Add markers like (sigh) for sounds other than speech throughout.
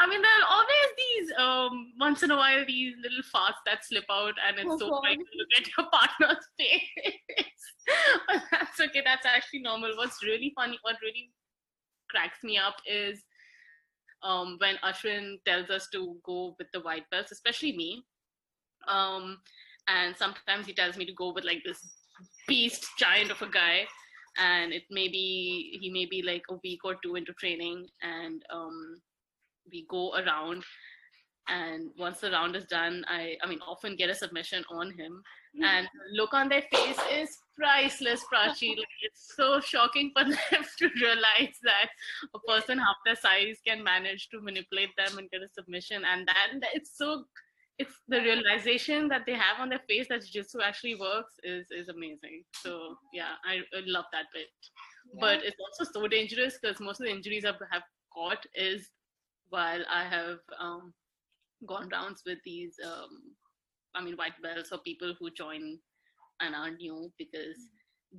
I mean, there are always these um, once in a while these little farts that slip out, and it's Oh, so funny to look at your (laughs) partner's (laughs) face. but that's okay. That's actually normal. What's really funny, what really cracks me up is um, when Ashwin tells us to go with the white belts, especially me. Um, and sometimes he tells me to go with like this beast giant of a guy and it may be he may be like a week or two into training and um, we go around and once the round is done i i mean often get a submission on him. Hmm. And look on their face is priceless prachi. (laughs) Like, it's so shocking for them (laughs) to realize that a person half their size can manage to manipulate them and get a submission. And that it's so it's the realization that they have on their face that jiu-jitsu actually works is is amazing. So yeah i, I love that bit. But it's also so dangerous because most of the injuries i have caught is while i have um, gone rounds with these um, i mean white belts or people who join and are new because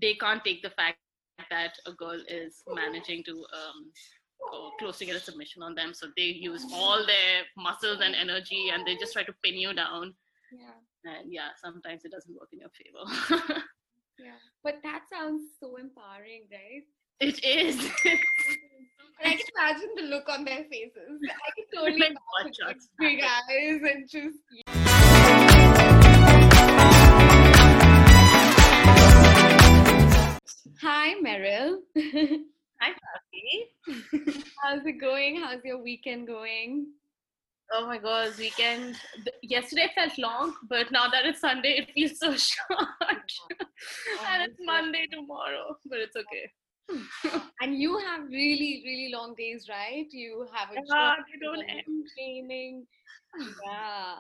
they can't take the fact that a girl is managing to um, or close to get a submission on them so they use all their muscles and energy and they just try to pin you down Yeah. and yeah sometimes it doesn't work in your favor (laughs) Yeah. But that sounds so empowering, right? It is (laughs) And I can imagine the look on their faces. I can totally Like imagine big eyes and just Hi Meryl. (laughs) hi Kathy. How's it going? How's your weekend going? oh my god weekend yesterday felt long but now that it's sunday it feels so (laughs) short oh and it's monday tomorrow but it's okay (laughs) And you have really, really long days, right? You have a job, they don't you end. training. Yeah.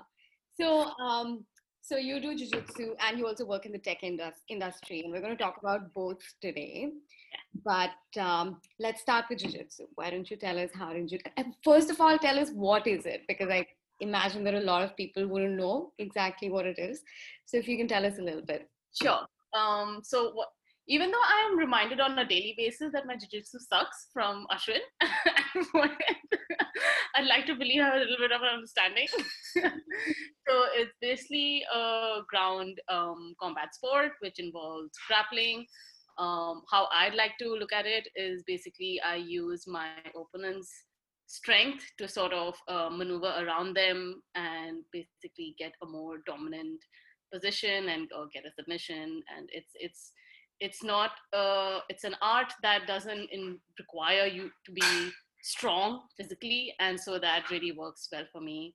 So, um, so you do jujitsu and you also work in the tech indus- industry, and we're going to talk about both today. But um, let's start with jujitsu. Why don't you tell us how did you? First of all, tell us what is it, because I imagine there are a lot of people who don't know exactly what it is. So if you can tell us a little bit. Sure. Um, so what, even though I am reminded on a daily basis that my jiu-jitsu sucks from Ashwin, (laughs) I'd like to believe I have a little bit of an understanding. (laughs) so it's basically a ground um, combat sport which involves grappling. Um, how I'd like to look at it is basically I use my opponent's strength to sort of uh, maneuver around them and basically get a more dominant position and or get a submission and it's it's it's not uh it's an art that doesn't in, require you to be strong physically and so that really works well for me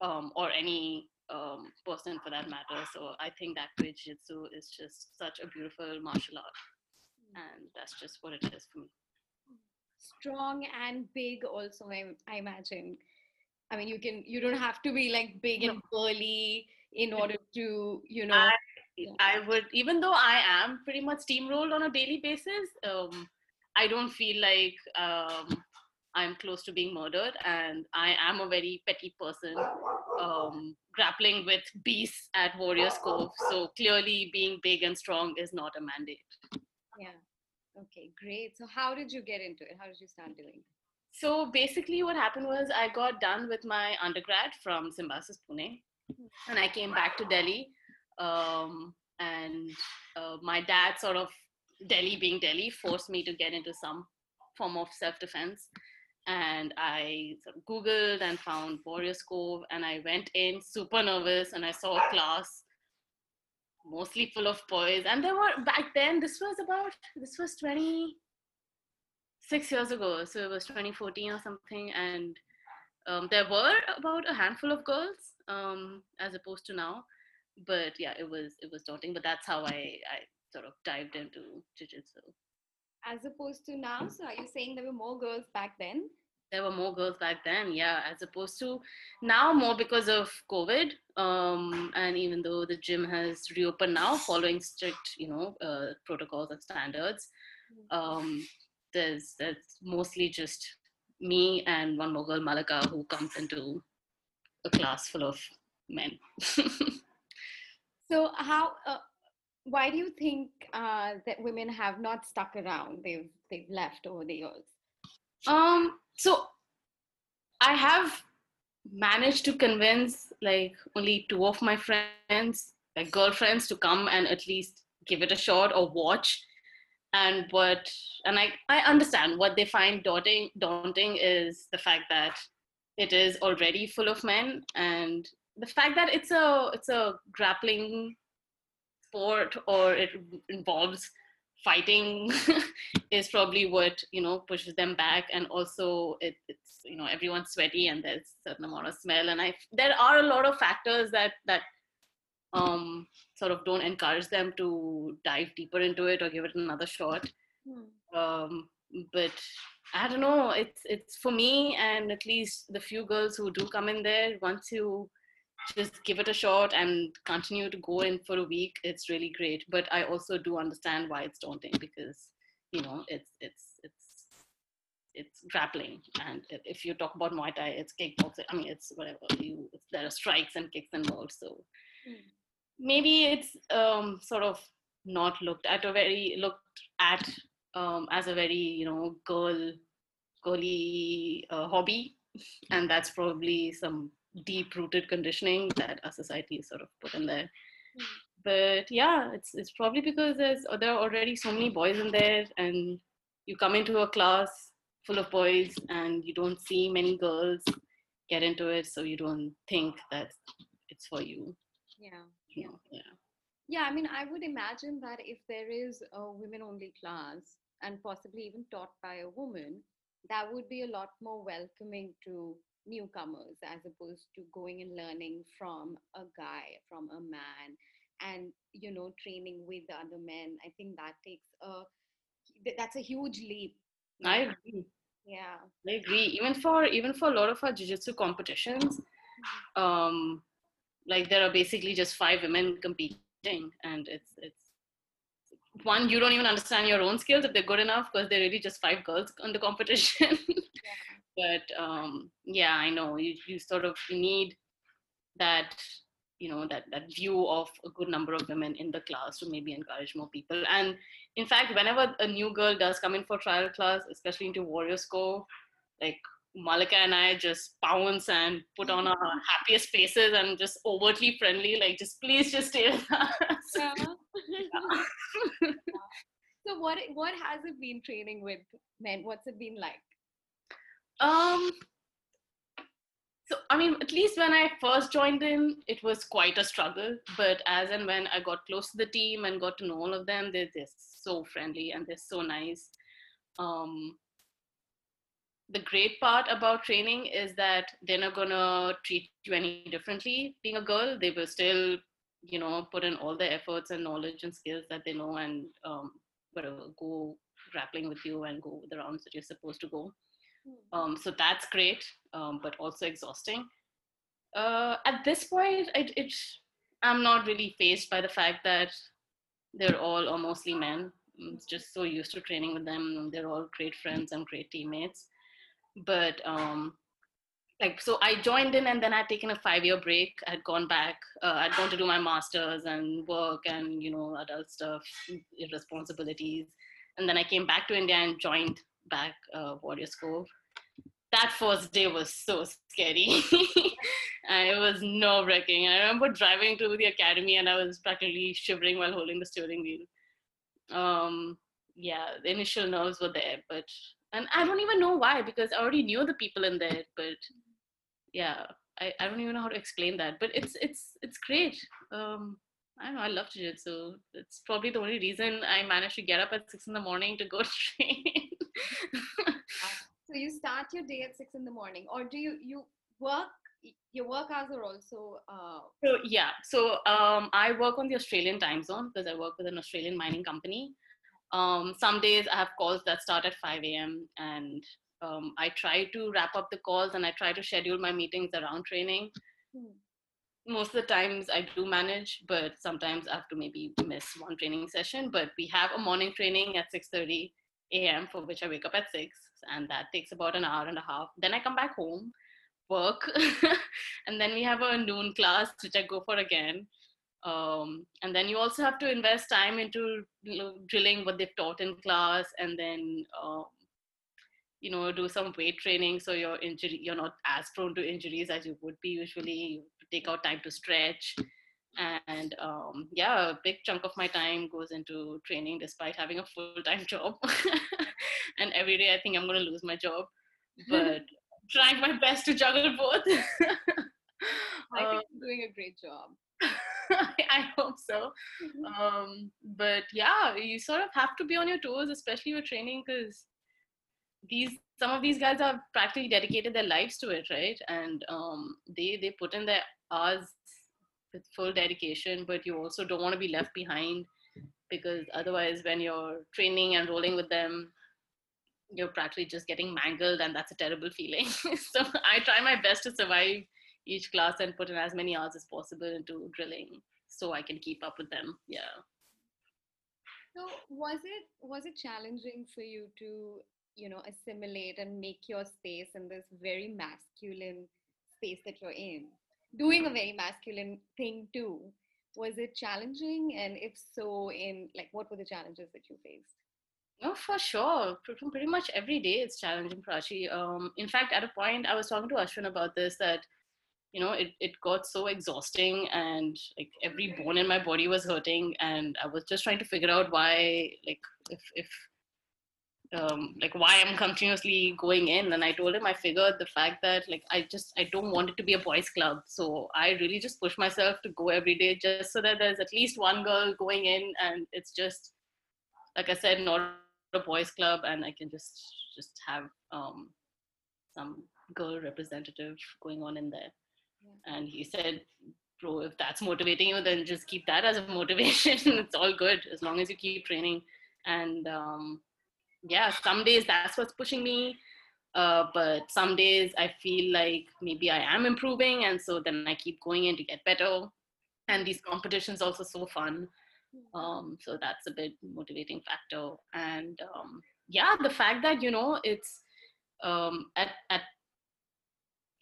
um or any um person for that matter. So i think that way jiu-jitsu is just such a beautiful martial art and that's just what it is for me. Strong and big also I, I imagine. I mean you can you don't have to be like big and burly in (laughs) order to you know I, Yeah. I would, even though I am pretty much steamrolled on a daily basis, um, I don't feel like um, I'm close to being murdered. And I am a very petty person, um, grappling with beasts at Warriors Cove. So clearly, being big and strong is not a mandate. yeah okay great so how did you get into it how did you start doing it So basically, what happened was I got done with my undergrad from Symbiosis Pune, and I came back to Delhi. Um, and uh, my dad, sort of Delhi being Delhi, forced me to get into some form of self-defense. And I sort of Googled and found Warriors Cove, and I went in super nervous, and I saw a class mostly full of boys. And there were back then. This was about this was twenty six years ago, so it was 2014 or something, and um, there were about a handful of girls um, as opposed to now. But yeah, it was it was daunting. But that's how I I sort of dived into jiu-jitsu. as opposed to now so are you saying there were more girls back then There were more girls back then, yeah, as opposed to now more because of COVID. Um, and even though the gym has reopened now, following strict, you know, uh, protocols and standards, um, there's there's mostly just me and one more girl, Malika, who comes into a class full of men. (laughs) so how uh, why do you think uh, that women have not stuck around they've they've left over the years um, so I have managed to convince like only two of my friends, like girlfriends, to come and at least give it a shot or watch. And what and I, I understand what they find daunting daunting is the fact that it is already full of men and the fact that it's a it's a grappling sport or it involves fighting (laughs) is probably what you know pushes them back. And also it, it's you know everyone's sweaty and there's a certain amount of smell. And i there are a lot of factors that that um sort of don't encourage them to dive deeper into it or give it another shot. Hmm. um but i don't know. It's it's for me and at least the few girls who do come in there once you just give it a shot and continue to go in for a week it's really great. But i also do understand why it's daunting because you know it's it's it's it's grappling. And if you talk about muay thai it's kickboxing i mean it's whatever you there are strikes and kicks involved so. Mm. maybe it's um, sort of not looked at a very looked at um, as a very you know girl girly uh, hobby. And that's probably some deep rooted conditioning that our society is sort of put in there. Mm. But yeah, it's it's probably because there's there are already so many boys in there, and you come into a class full of boys, and you don't see many girls get into it, so you don't think that it's for you. Yeah. Yeah. Yeah. Yeah, I mean, I would imagine that if there is a women only class and possibly even taught by a woman, that would be a lot more welcoming to newcomers as opposed to going and learning from a guy from a man and you know training with other men. I think that takes a that's a huge leap. I agree. Yeah. I agree. Even for even for a lot of our jiu-jitsu competitions mm-hmm. um like there are basically just five women competing and it's it's one you don't even understand your own skills if they're good enough because they're really just five girls in the competition but um, yeah i know you, you sort of need that you know that that view of a good number of women in the class to maybe encourage more people and in fact whenever a new girl does come in for trial class especially into Warriors Cove like malika and i just pounce and put on our (laughs) happiest faces and just overtly friendly like just please just stay with us yeah. (laughs) yeah. (laughs) so what what has it been training with men what's it been like um, so I mean, at least when I first joined in, it was quite a struggle. But as and when I got close to the team and got to know all of them, they're, they're so friendly and they're so nice. Um, the great part about training is that they're not gonna treat you any differently. Being a girl, they will still, you know, put in all the efforts and knowledge and skills that they know and um, whatever, go grappling with you and go the rounds that you're supposed to go. Um, so that's great, um, but also exhausting. Uh, at this point, it, it, I'm not really faced by the fact that they're all or mostly men. I'm just so used to training with them. They're all great friends and great teammates. But um, like, so I joined in and then I'd taken a five year break. I'd gone back. Uh, I'd gone to do my master's and work and, you know, adult stuff, responsibilities. And then I came back to India and joined back uh, Warriors Cove that first day was so scary and (laughs) it was nerve wracking. I remember driving to the academy and I was practically shivering while holding the steering wheel. Um, yeah, the initial nerves were there, but and I don't even know why because I already knew the people in there, but yeah, I, I don't even know how to explain that. But it's it's it's great. Um, I don't know, I love jiu-jitsu. It's probably the only reason I managed to get up at six in the morning to go (laughs) train. So you start your day at six in the morning, or do you you work? Your work hours are also. Uh... So yeah, so um, I work on the Australian time zone because I work with an Australian mining company. Um, some days I have calls that start at 5 a.m. and um, I try to wrap up the calls and I try to schedule my meetings around training. Hmm. Most of the times I do manage, but sometimes I have to maybe miss one training session. But we have a morning training at 6:30 a.m. for which I wake up at 6 and that takes about an hour and a half. Then I come back home, work, (laughs) and then we have a noon class which I go for again. Um, and then you also have to invest time into drilling what they've taught in class and then um, you know do some weight training so your injury you're not as prone to injuries as you would be usually you take out time to stretch and um, yeah a big chunk of my time goes into training despite having a full-time (laughs) job and every day i think i'm going to lose my job (laughs) but trying my best to juggle both (laughs) i think um, you're doing a great job I hope so. Mm-hmm. Um, but yeah, you sort of have to be on your toes, especially with training, because these some of these guys have practically dedicated their lives to it, right? And um, they they put in their hours with full dedication, but you also don't want to be left behind because otherwise, when you're training and rolling with them, you're practically just getting mangled, and that's a terrible feeling. (laughs) so I try my best to survive each class and put in as many hours as possible into drilling so I can keep up with them. Yeah. So was it was it challenging for you to you know assimilate and make your space in this very masculine space that you're in? Doing a very masculine thing too. Was it challenging? And if so, in like what were the challenges that you faced? No, for sure. Pretty much every day it's challenging, Prachi. Um, in fact, at a point, I was talking to Ashwin about this that you know it, it got so exhausting and like every bone in my body was hurting and i was just trying to figure out why like if if um, like why i'm continuously going in and i told him i figured the fact that like i just i don't want it to be a boys club so i really just push myself to go every day just so that there's at least one girl going in and it's just like i said not a boys club and i can just just have um some girl representative going on in there and he said, Bro, if that's motivating you, then just keep that as a (laughs) motivation. it's all good as long as you keep training. And um, yeah, some days that's what's pushing me. Uh, but some days I feel like maybe I am improving, and so then I keep going in to get better. And these competitions also so fun, um, so that's a bit motivating factor. And um, yeah, the fact that you know it's um, at at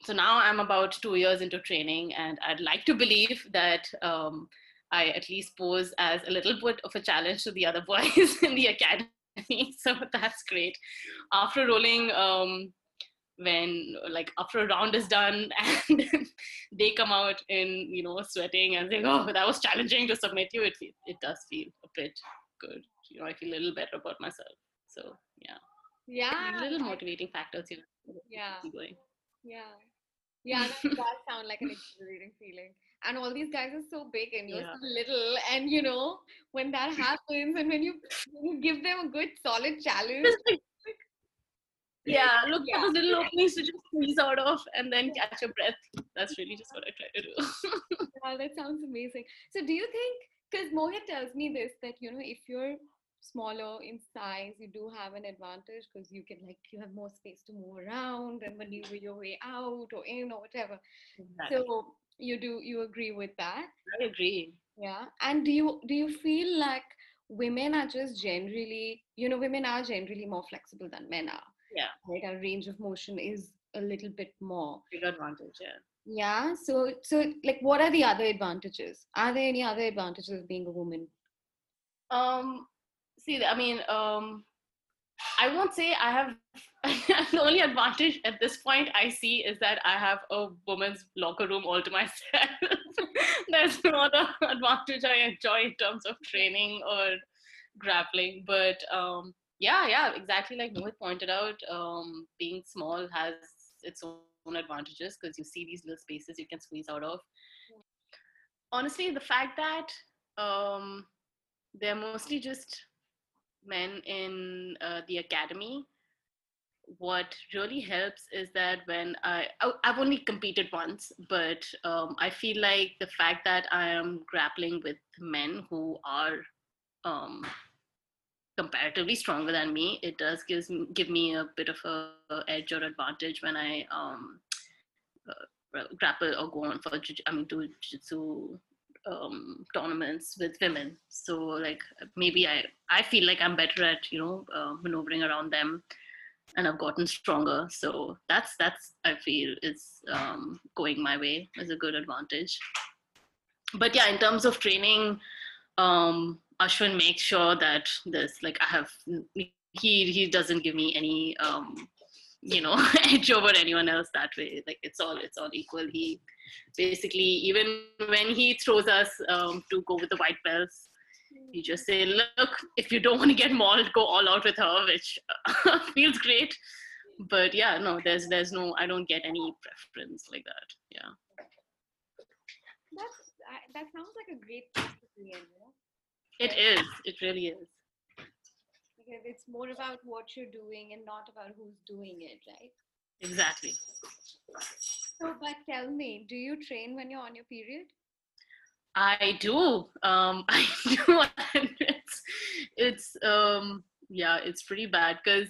so now I'm about two years into training, and I'd like to believe that um, I at least pose as a little bit of a challenge to the other (laughs) boys in the academy. (laughs) So that's great. After rolling, um, when like after a round is done (laughs) and they come out in you know sweating and saying, "Oh, that was challenging to submit you," it it does feel a bit good. You know, I feel a little better about myself. So yeah, yeah, little motivating factors. You know, yeah, going. Yeah. Yeah, that (laughs) does sound like an exhilarating feeling. And all these guys are so big and you're yeah. so little. And you know, when that happens and when you, when you give them a good solid challenge. (laughs) yeah, look yeah. for those little openings to just squeeze out of and then catch your breath. That's really just what I try to do. (laughs) yeah, that sounds amazing. So do you think because Mohit tells me this that you know if you're smaller in size, you do have an advantage because you can like you have more space to move around and maneuver your way out or in or whatever. Exactly. So you do you agree with that? I agree. Yeah. And do you do you feel like women are just generally, you know, women are generally more flexible than men are. Yeah. Right. Our range of motion is a little bit more. Big advantage, yeah. Yeah. So so like what are the other advantages? Are there any other advantages of being a woman? Um see, I mean, um, I won't say I have (laughs) the only advantage at this point I see is that I have a woman's locker room all to myself. There's no other advantage I enjoy in terms of training or grappling. But um, yeah, yeah, exactly like Mohit pointed out, um, being small has its own advantages because you see these little spaces you can squeeze out of. Honestly, the fact that um, they're mostly just men in uh, the academy what really helps is that when I, I have only competed once, but um, I feel like the fact that I am grappling with men who are um, comparatively stronger than me, it does gives give me a bit of a, a edge or advantage when I um, uh, grapple or go on for I mean do jiu-jitsu um, tournaments with women. So like maybe I I feel like I'm better at you know uh, maneuvering around them, and I've gotten stronger. So that's that's I feel is um, going my way as a good advantage. But yeah, in terms of training, um, Ashwin makes sure that this like I have he he doesn't give me any um, you know (laughs) edge over anyone else that way. Like it's all it's all equal. He basically even when he throws us um, to go with the white belts you just say look if you don't want to get mauled go all out with her which (laughs) feels great. But yeah no there's there's no i don't get any preference like that. Yeah. That's that sounds like a great place to be in you know? It is. It really is it's more about what you're doing and not about who's doing it right exactly so but tell me do you train when you're on your period I do. Um, (laughs) I do. And it's, it's um, yeah, it's pretty bad because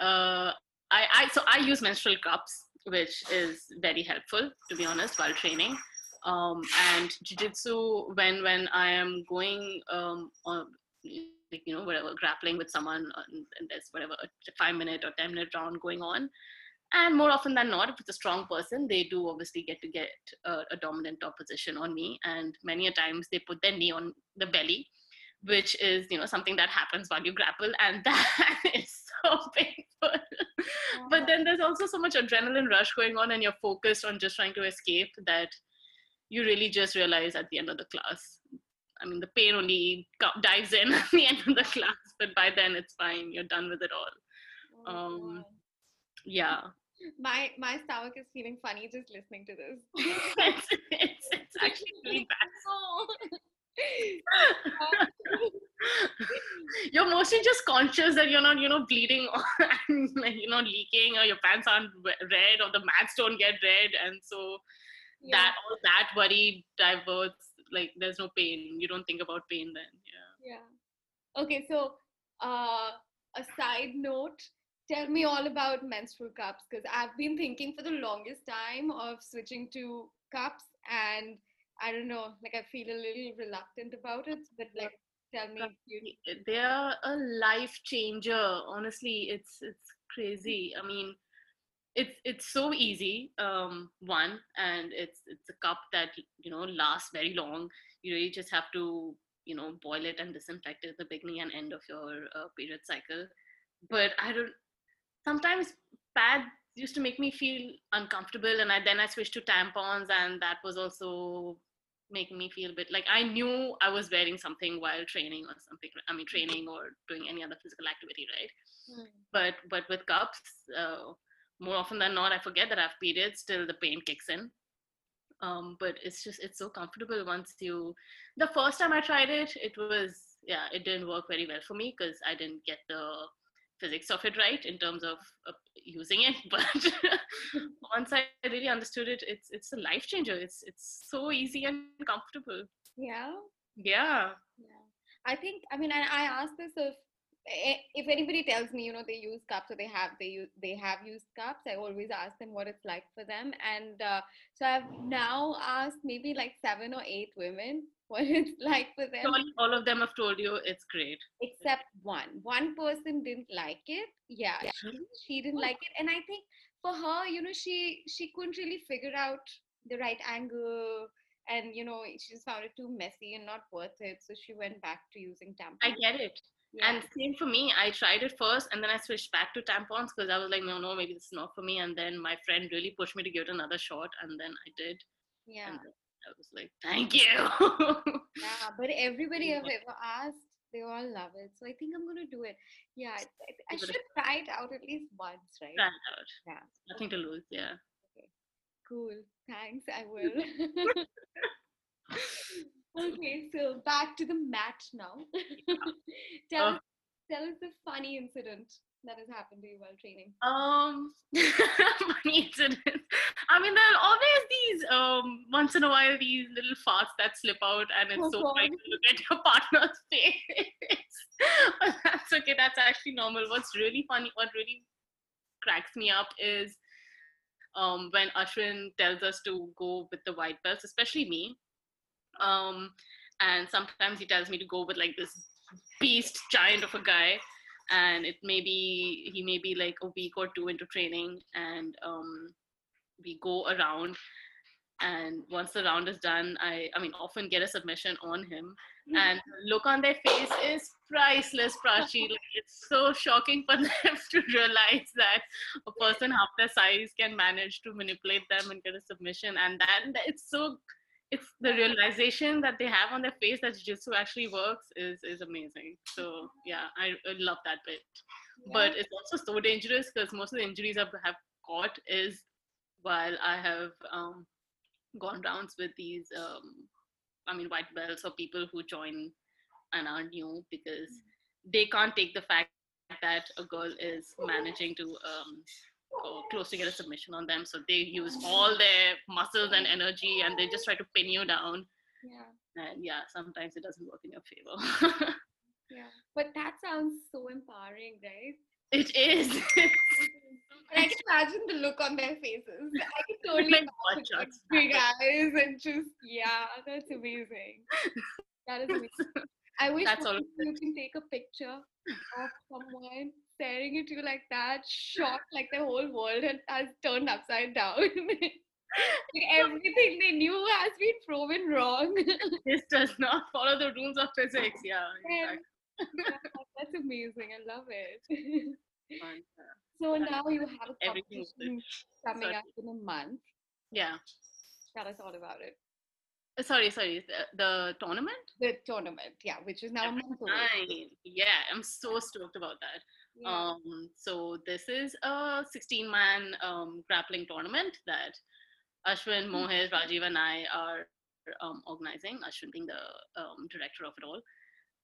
uh, I, I, so I use menstrual cups, which is very helpful to be honest while training. Um, and jujitsu, when when I am going um, on, like you know whatever grappling with someone uh, and, and there's whatever a five minute or ten minute round going on, and more often than not if it's a strong person they do obviously get to get a, a, dominant top position on me. And many a times they put their knee on the belly which is you know something that happens while you grapple and (laughs) that is so painful. But then there's also so much adrenaline rush going on and you're focused on just trying to escape that you really just realize at the end of the class i mean the pain only dives in (laughs) at the end of the class but by then it's fine. You're done with it all. Oh, um, yeah. My my stomach is feeling funny just listening to this. (laughs) It's, it's, it's actually really bad. (laughs) You're mostly just conscious that you're not you know bleeding and like, you're not leaking or your pants aren't red or the mats don't get red. And so yeah. that all that worry diverts like there's no pain. You don't think about pain then yeah. Yeah. Okay so uh a side note tell me all about menstrual cups because I've been thinking for the longest time of switching to cups and I don't know, like I feel a little reluctant about it, but like tell me they are a life changer. Honestly it's it's crazy. I mean it's it's so easy um one and it's it's a cup that you know lasts very long. You really just have to you know boil it and disinfect it at the beginning and end of your uh, period cycle. But i don't sometimes pads used to make me feel uncomfortable and I, then I switched to tampons and that was also making me feel a bit like I knew I was wearing something while training or something I mean training or doing any other physical activity right? Mm. but but with cups uh, more often than not I forget that I have periods till the pain kicks in. Um, but it's just it's so comfortable once you the first time I tried it it was yeah it didn't work very well for me because I didn't get the physics of it right in terms of uh, using it. (laughs) But once i really understood it it's it's a life changer. It's it's so easy and comfortable. Yeah. Yeah. Yeah. I think i mean i, I asked this of if anybody tells me you know they use cups or they have they use they have used cups i always ask them what it's like for them and uh, so i've now asked maybe like seven or eight women (laughs) what it's like for them. All, of them have told you it's great. Except one. One person didn't like it. Yeah, she didn't like it, and I think for her, you know, she she couldn't really figure out the right angle, and you know, she just found it too messy and not worth it. So she went back to using tampons. I get it. Yeah. And same for me. I tried it first, and then I switched back to tampons because I was like, no, no, maybe this is not for me. And then my friend really pushed me to give it another shot, and then I did. Yeah. And I was like, thank you. (laughs) yeah, but everybody I've ever asked, they all love it. So I think I'm going to do it. Yeah, I, I, I should try it out at least once, right? Try it out. Yeah. Nothing to lose. Yeah. Okay. Cool. Thanks. I (laughs) will. (laughs) okay, so back to the mat now. (laughs) tell, uh, tell us the funny incident that has happened to you while training? Um, (laughs) funny incident. I mean, there are always these um once in a while these little farts that slip out, and it's oh, so funny to look at your (laughs) partner's face. but that's okay. That's actually normal. What's really funny, what really cracks me up is um when Ashwin tells us to go with the white belts, especially me. Um, and sometimes he tells me to go with like this beast giant of a guy and it may be he may be like a week or two into training and um, we go around and once the round is done i i mean often get a submission on him mm-hmm. and look on their face is priceless, Prachi. (laughs) Like, it's so shocking for (laughs) them to realize that a person half their size can manage to manipulate them and get a submission. And then it's so, it's the realization that they have on their face that jiu-jitsu actually works is, is amazing. So yeah, I, I love that bit. Yeah. But it's also so dangerous because most of the injuries I've have caught is while I have um, gone rounds with these, um, I mean, white belts or people who join and are new because they can't take the fact that a girl is managing to um, close to get a submission on them. So they use all their muscles and energy and they just try to pin you down. Yeah. And yeah, sometimes it doesn't work in your favor. yeah. But that sounds so empowering, right? It is. (laughs) (laughs) And I can imagine the look on their faces. I can (laughs) totally like big eyes and just yeah, that's amazing. That is amazing. I wish That's all you can take a picture of someone staring at you like that, shocked like the whole world has turned upside down. (laughs) like (laughs) everything they knew has been proven wrong. (laughs) this does not follow the rules of physics. Yeah, exactly. that's amazing. I love it. so now you have a competition coming Sorry. up in a month. Yeah. Tell us all about it. Uh, sorry, sorry. The, the, tournament? The tournament, yeah, which is now a month away. Yeah, I'm so stoked about that. Yeah. Um, so this is a 16 man um, grappling tournament that Ashwin, mm-hmm. Mohit, Rajiv, and I are um, organizing. Ashwin being the um, director of it all,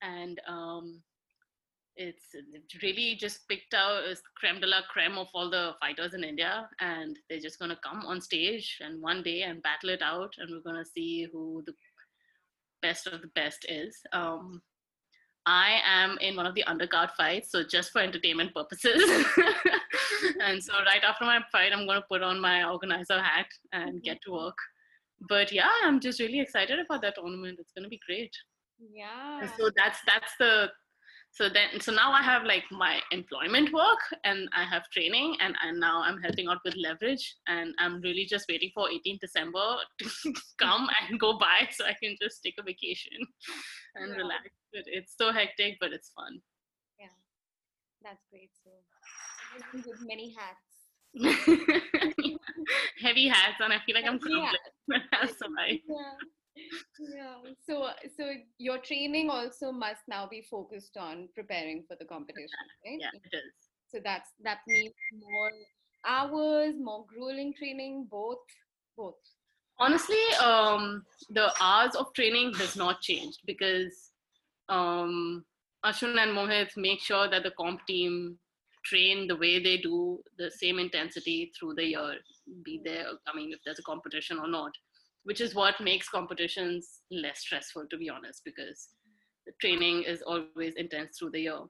and um, it's, really just picked out as creme de la creme of all the fighters in India, and they're just gonna come on stage and one day and battle it out, and we're gonna see who the best of the best is. Um, I am in one of the undercard fights, so just for entertainment purposes. (laughs) and so right after my fight, I'm gonna put on my organizer hat and mm-hmm. get to work. But yeah, I'm just really excited about that tournament. It's gonna be great. Yeah. And so that's that's the so then so now i have like my employment work and i have training and, and now i'm helping out with leverage and i'm really just waiting for 18th december to (laughs) come and go by so i can just take a vacation and yeah. relax. But it's so hectic but it's fun. Yeah. That's great so with many hats. (laughs) Heavy hats and i feel like i'm crumbling (laughs) yeah. so I, yeah yeah so so your training also must now be focused on preparing for the competition right? Yeah it is. So that's that means more hours more grueling training both both? Honestly um the hours of training has not changed because um ashwin and mohit make sure that the comp team train the way they do the same intensity through the year be there i mean if there's a competition or not which is what makes competitions less stressful to be honest because the training is always intense through the year.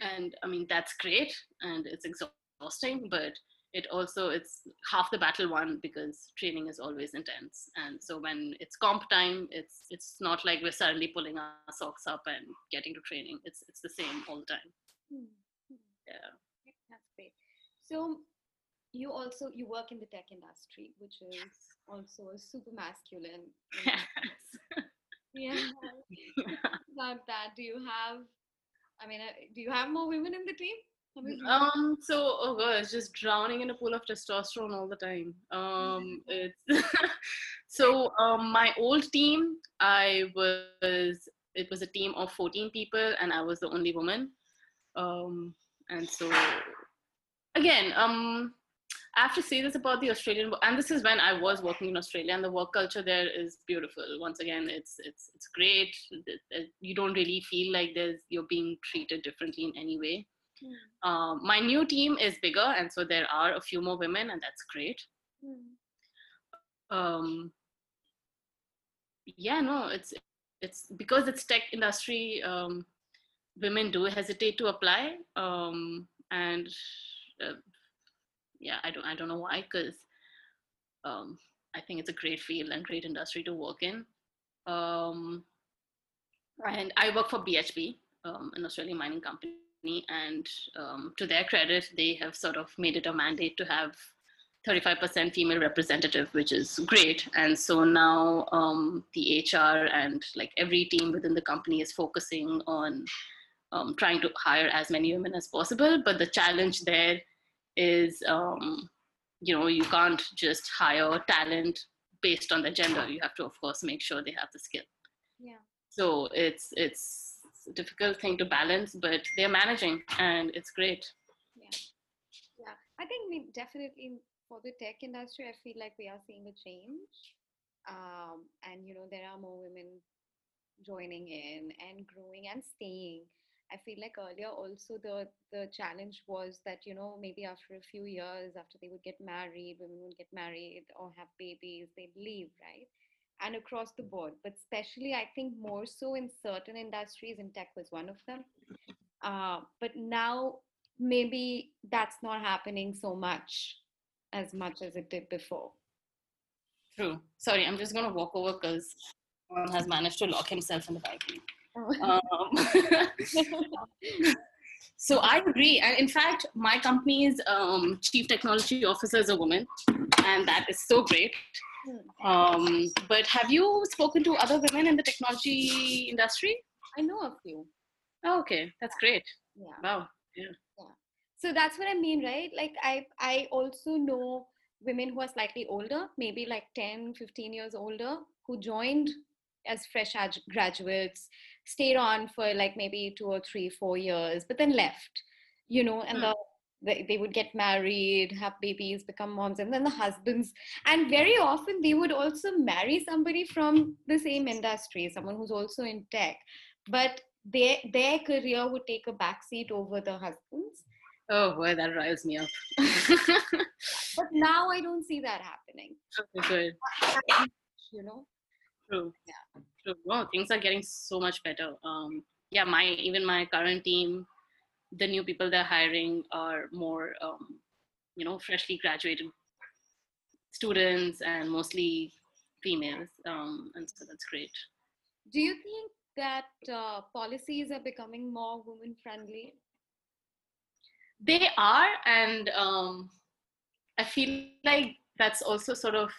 And i mean that's great and it's exhausting but it also it's half the battle won because training is always intense. And so when it's comp time it's it's not like we're suddenly pulling our socks up and getting to training. It's it's the same all the time. Mm-hmm. yeah that's great. So you also you work in the tech industry which is also super masculine. Yes. (laughs) yeah. (laughs) About that. Do you have i mean uh, do you have more women in the team? Um so oh god just drowning in a pool of testosterone all the time. Um (laughs) it's so um my old team i was it was a team of 14 people and i was the only woman. Um and so again um I have to say this about the Australian, and this is when I was working in Australia, and the work culture there is beautiful. Once again, it's it's it's great. You don't really feel like there's you're being treated differently in any way. Mm. Um, my new team is bigger, and so there are a few more women, and that's great. Mm. Um, yeah, no, it's it's because it's tech industry. Um, women do hesitate to apply, um, and uh, yeah, I don't I don't know why because um, I think it's a great field and great industry to work in. Um, and I work for BHP, um, an Australian mining company, and um, to their credit, they have sort of made it a mandate to have 35% female representative, which is great. And so now um, the HR and like every team within the company is focusing on um, trying to hire as many women as possible. But the challenge there is, um, you know, you can't just hire talent based on the gender. You have to, of course, make sure they have the skill. Yeah. So it's it's a difficult thing to balance, but they're managing, and it's great. Yeah, yeah. I think we definitely for the tech industry, I feel like we are seeing a change, um, and you know there are more women joining in and growing and staying. I feel like earlier also the the challenge was that you know maybe after a few years after they would get married, women would get married or have babies, they'd leave, right? And across the board, but especially I think more so in certain industries, and tech was one of them. Uh, but now maybe that's not happening so much as much as it did before. True. Sorry, I'm just gonna walk over because one has managed to lock himself in the balcony. Um, so I agree. And in fact, my company's um, chief technology officer is a woman, and that is so great. Um, but have you spoken to other women in the technology industry? I know a few. Oh, okay, that's great. Yeah. Wow. Yeah. yeah. So that's what I mean, right? Like I, I also know women who are slightly older, maybe like 10, 15 years older, who joined as fresh graduates, stayed on for like maybe two or three, four years, but then left, you know, and mm. the, they, they would get married, have babies, become moms, and then the husbands. And very often they would also marry somebody from the same industry, someone who's also in tech, but their, their career would take a backseat over the husband's. Oh boy, that riles me up. (laughs) but now I don't see that happening. Okay, good. (laughs) You know, True. Yeah. Well, things are getting so much better. Um, yeah, my even my current team, the new people they're hiring are more, um, you know, freshly graduated students and mostly females, um, and so that's great. Do you think that uh, policies are becoming more women friendly? They are, and um, I feel like that's also sort of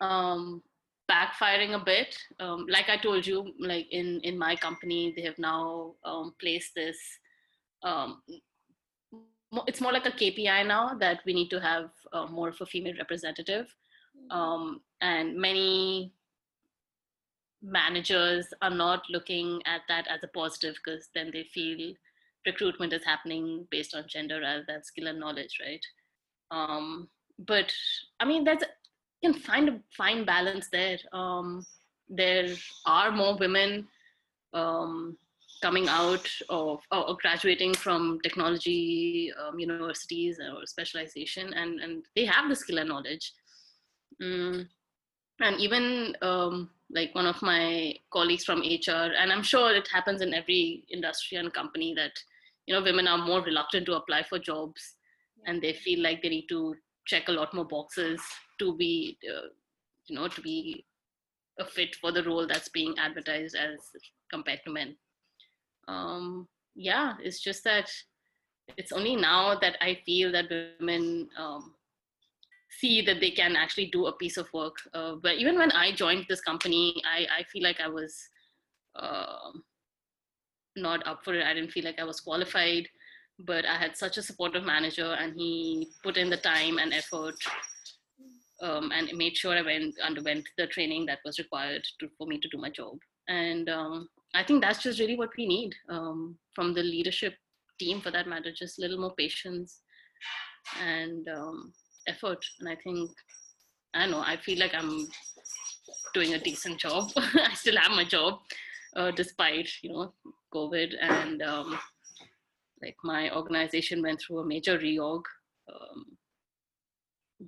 um, backfiring a bit. Um, like I told you, like in in my company, they have now um, placed this. Um, it's more like a KPI now that we need to have uh, more of a female representative, mm-hmm. um, and many managers are not looking at that as a positive because then they feel recruitment is happening based on gender rather than skill and knowledge, right? Um, but I mean, that's can find a fine balance there. Um, there are more women um, coming out of or graduating from technology um, universities or specialization, and and they have the skill and knowledge. Mm. And even um, like one of my colleagues from HR, and I'm sure it happens in every industry and company that you know women are more reluctant to apply for jobs, and they feel like they need to check a lot more boxes to be uh, you know to be a fit for the role that's being advertised as compared to men. Um, yeah it's just that it's only now that i feel that women um, see that they can actually do a piece of work. Uh, but even when i joined this company i, I feel like i was uh, not up for it. I didn't feel like i was qualified but i had such a supportive manager and he put in the time and effort um, and made sure I went underwent the training that was required to, for me to do my job. And um, I think that's just really what we need um, from the leadership team, for that matter, just a little more patience and um, effort. And I think I know. I feel like I'm doing a decent job. (laughs) I still have my job, uh, despite you know COVID and um, like my organization went through a major reorg. Um,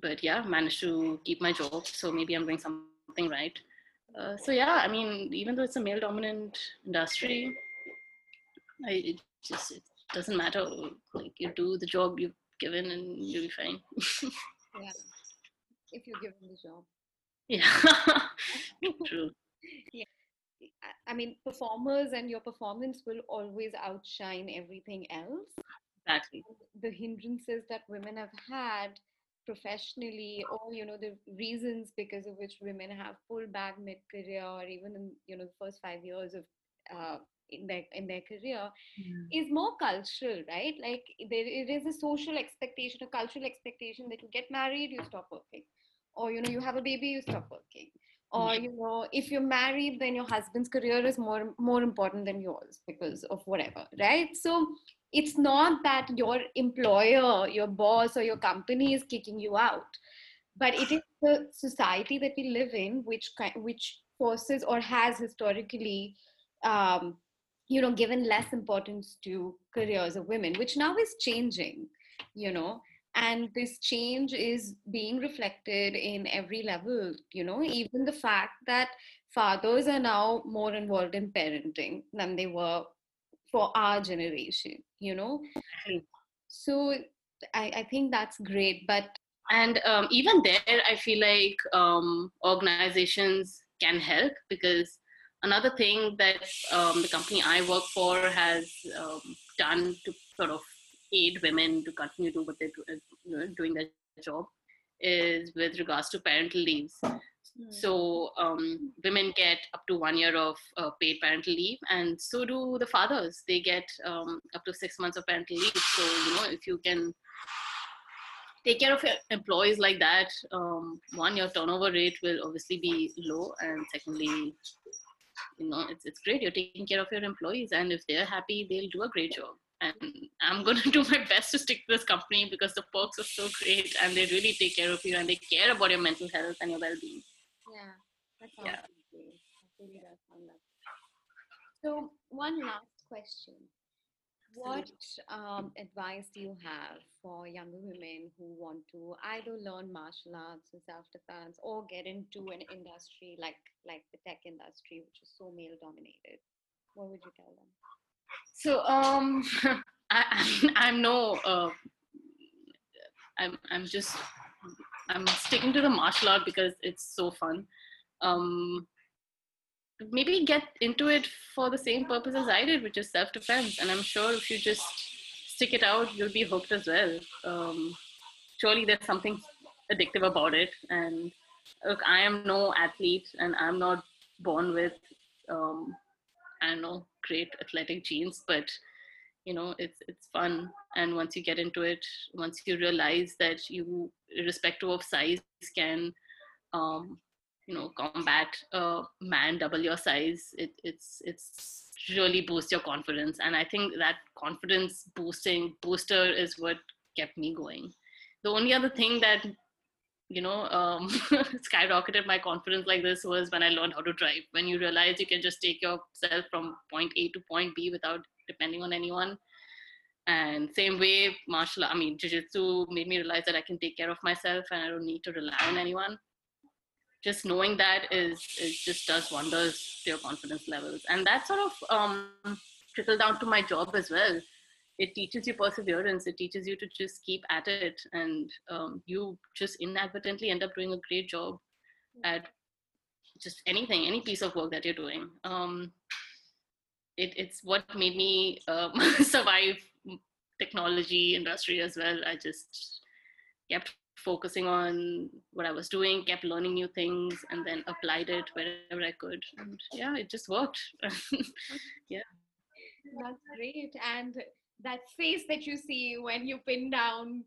but yeah, managed to keep my job. So maybe I'm doing something right. Uh, so yeah, I mean, even though it's a male dominant industry, I, it just it doesn't matter. Like you do the job you've given and you'll be fine. (laughs) yeah, if you're given the job. Yeah, (laughs) true. Yeah. I mean, performers and your performance will always outshine everything else. Exactly. The hindrances that women have had professionally or you know the reasons because of which women have pulled back mid-career or even in you know the first five years of uh, in their in their career is more cultural right like there it is a social expectation a cultural expectation that you get married you stop working or you know you have a baby you stop working or you know if you're married then your husband's career is more more important than yours because of whatever right? So it's not that your employer your boss or your company is kicking you out but it is the society that we live in which which forces or has historically um, you know given less importance to careers of women which now is changing you know and this change is being reflected in every level you know even the fact that fathers are now more involved in parenting than they were for our generation you know? So i, I think that's great but and um, even there i feel like um, organizations can help because another thing that um, the company i work for has um, done to sort of aid women to continue to what they're you know, doing their job is with regards to parental leaves. Mm. So um, women get up to one year of uh, paid parental leave, and so do the fathers. They get um, up to six months of parental leave. So you know, if you can take care of your employees like that, um, one, your turnover rate will obviously be low, and secondly, you know, it's it's great. You're taking care of your employees, and if they're happy, they'll do a great job and I'm going (laughs) to do my best to stick to this company because the perks are so great and they really take care of you and they care about your mental health and your well-being. Yeah, that sounds yeah. great. really does sound that. So one last question. What um, advice do you have for younger women who want to either learn martial arts or self-defense or get into an industry like like the tech industry, which is so male-dominated? What would you tell them? So um, (laughs) I, (laughs) I'm, no, uh, I'm I'm just I'm sticking to the martial art because it's so fun. Um, maybe get into it for the same purpose as I did, which is self defense. And I'm sure if you just stick it out, you'll be hooked as well. Um, surely there's something addictive about it. And look, I am no athlete, and I'm not born with um, I don't know great athletic genes, but you know it's it's fun. And once you get into it, once you realize that you, irrespective of size, can um, you know combat a man double your size, it, it's it's really boosts your confidence. And I think that confidence boosting booster is what kept me going. The only other thing that you know um, (laughs) skyrocketed my confidence like this was when i learned how to drive. When you realize you can just take yourself from point a to point b without depending on anyone. And same way martial i mean jiu-jitsu made me realize that i can take care of myself and i don't need to rely on anyone. Just knowing that is it just does wonders to your confidence levels. And that sort of um, trickle down to my job as well it teaches you perseverance. It teaches you to just keep at it. And um, you just inadvertently end up doing a great job at just anything any piece of work that you're doing. Um, it, it's what made me um, (laughs) survive technology industry as well. I just kept focusing on what i was doing kept learning new things and then applied it wherever i could. And yeah it just worked. (laughs) Yeah. That's great. And that face that you see when you pin down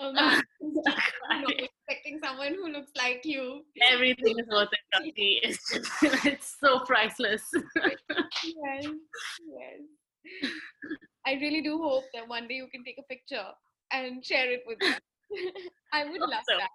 um, (laughs) (laughs) you know, expecting someone who looks like you. Everything is worth it, It's just, (laughs) it's so priceless. yes, yes. I really do hope that one day you can take a picture and share it with me. I would love so. that.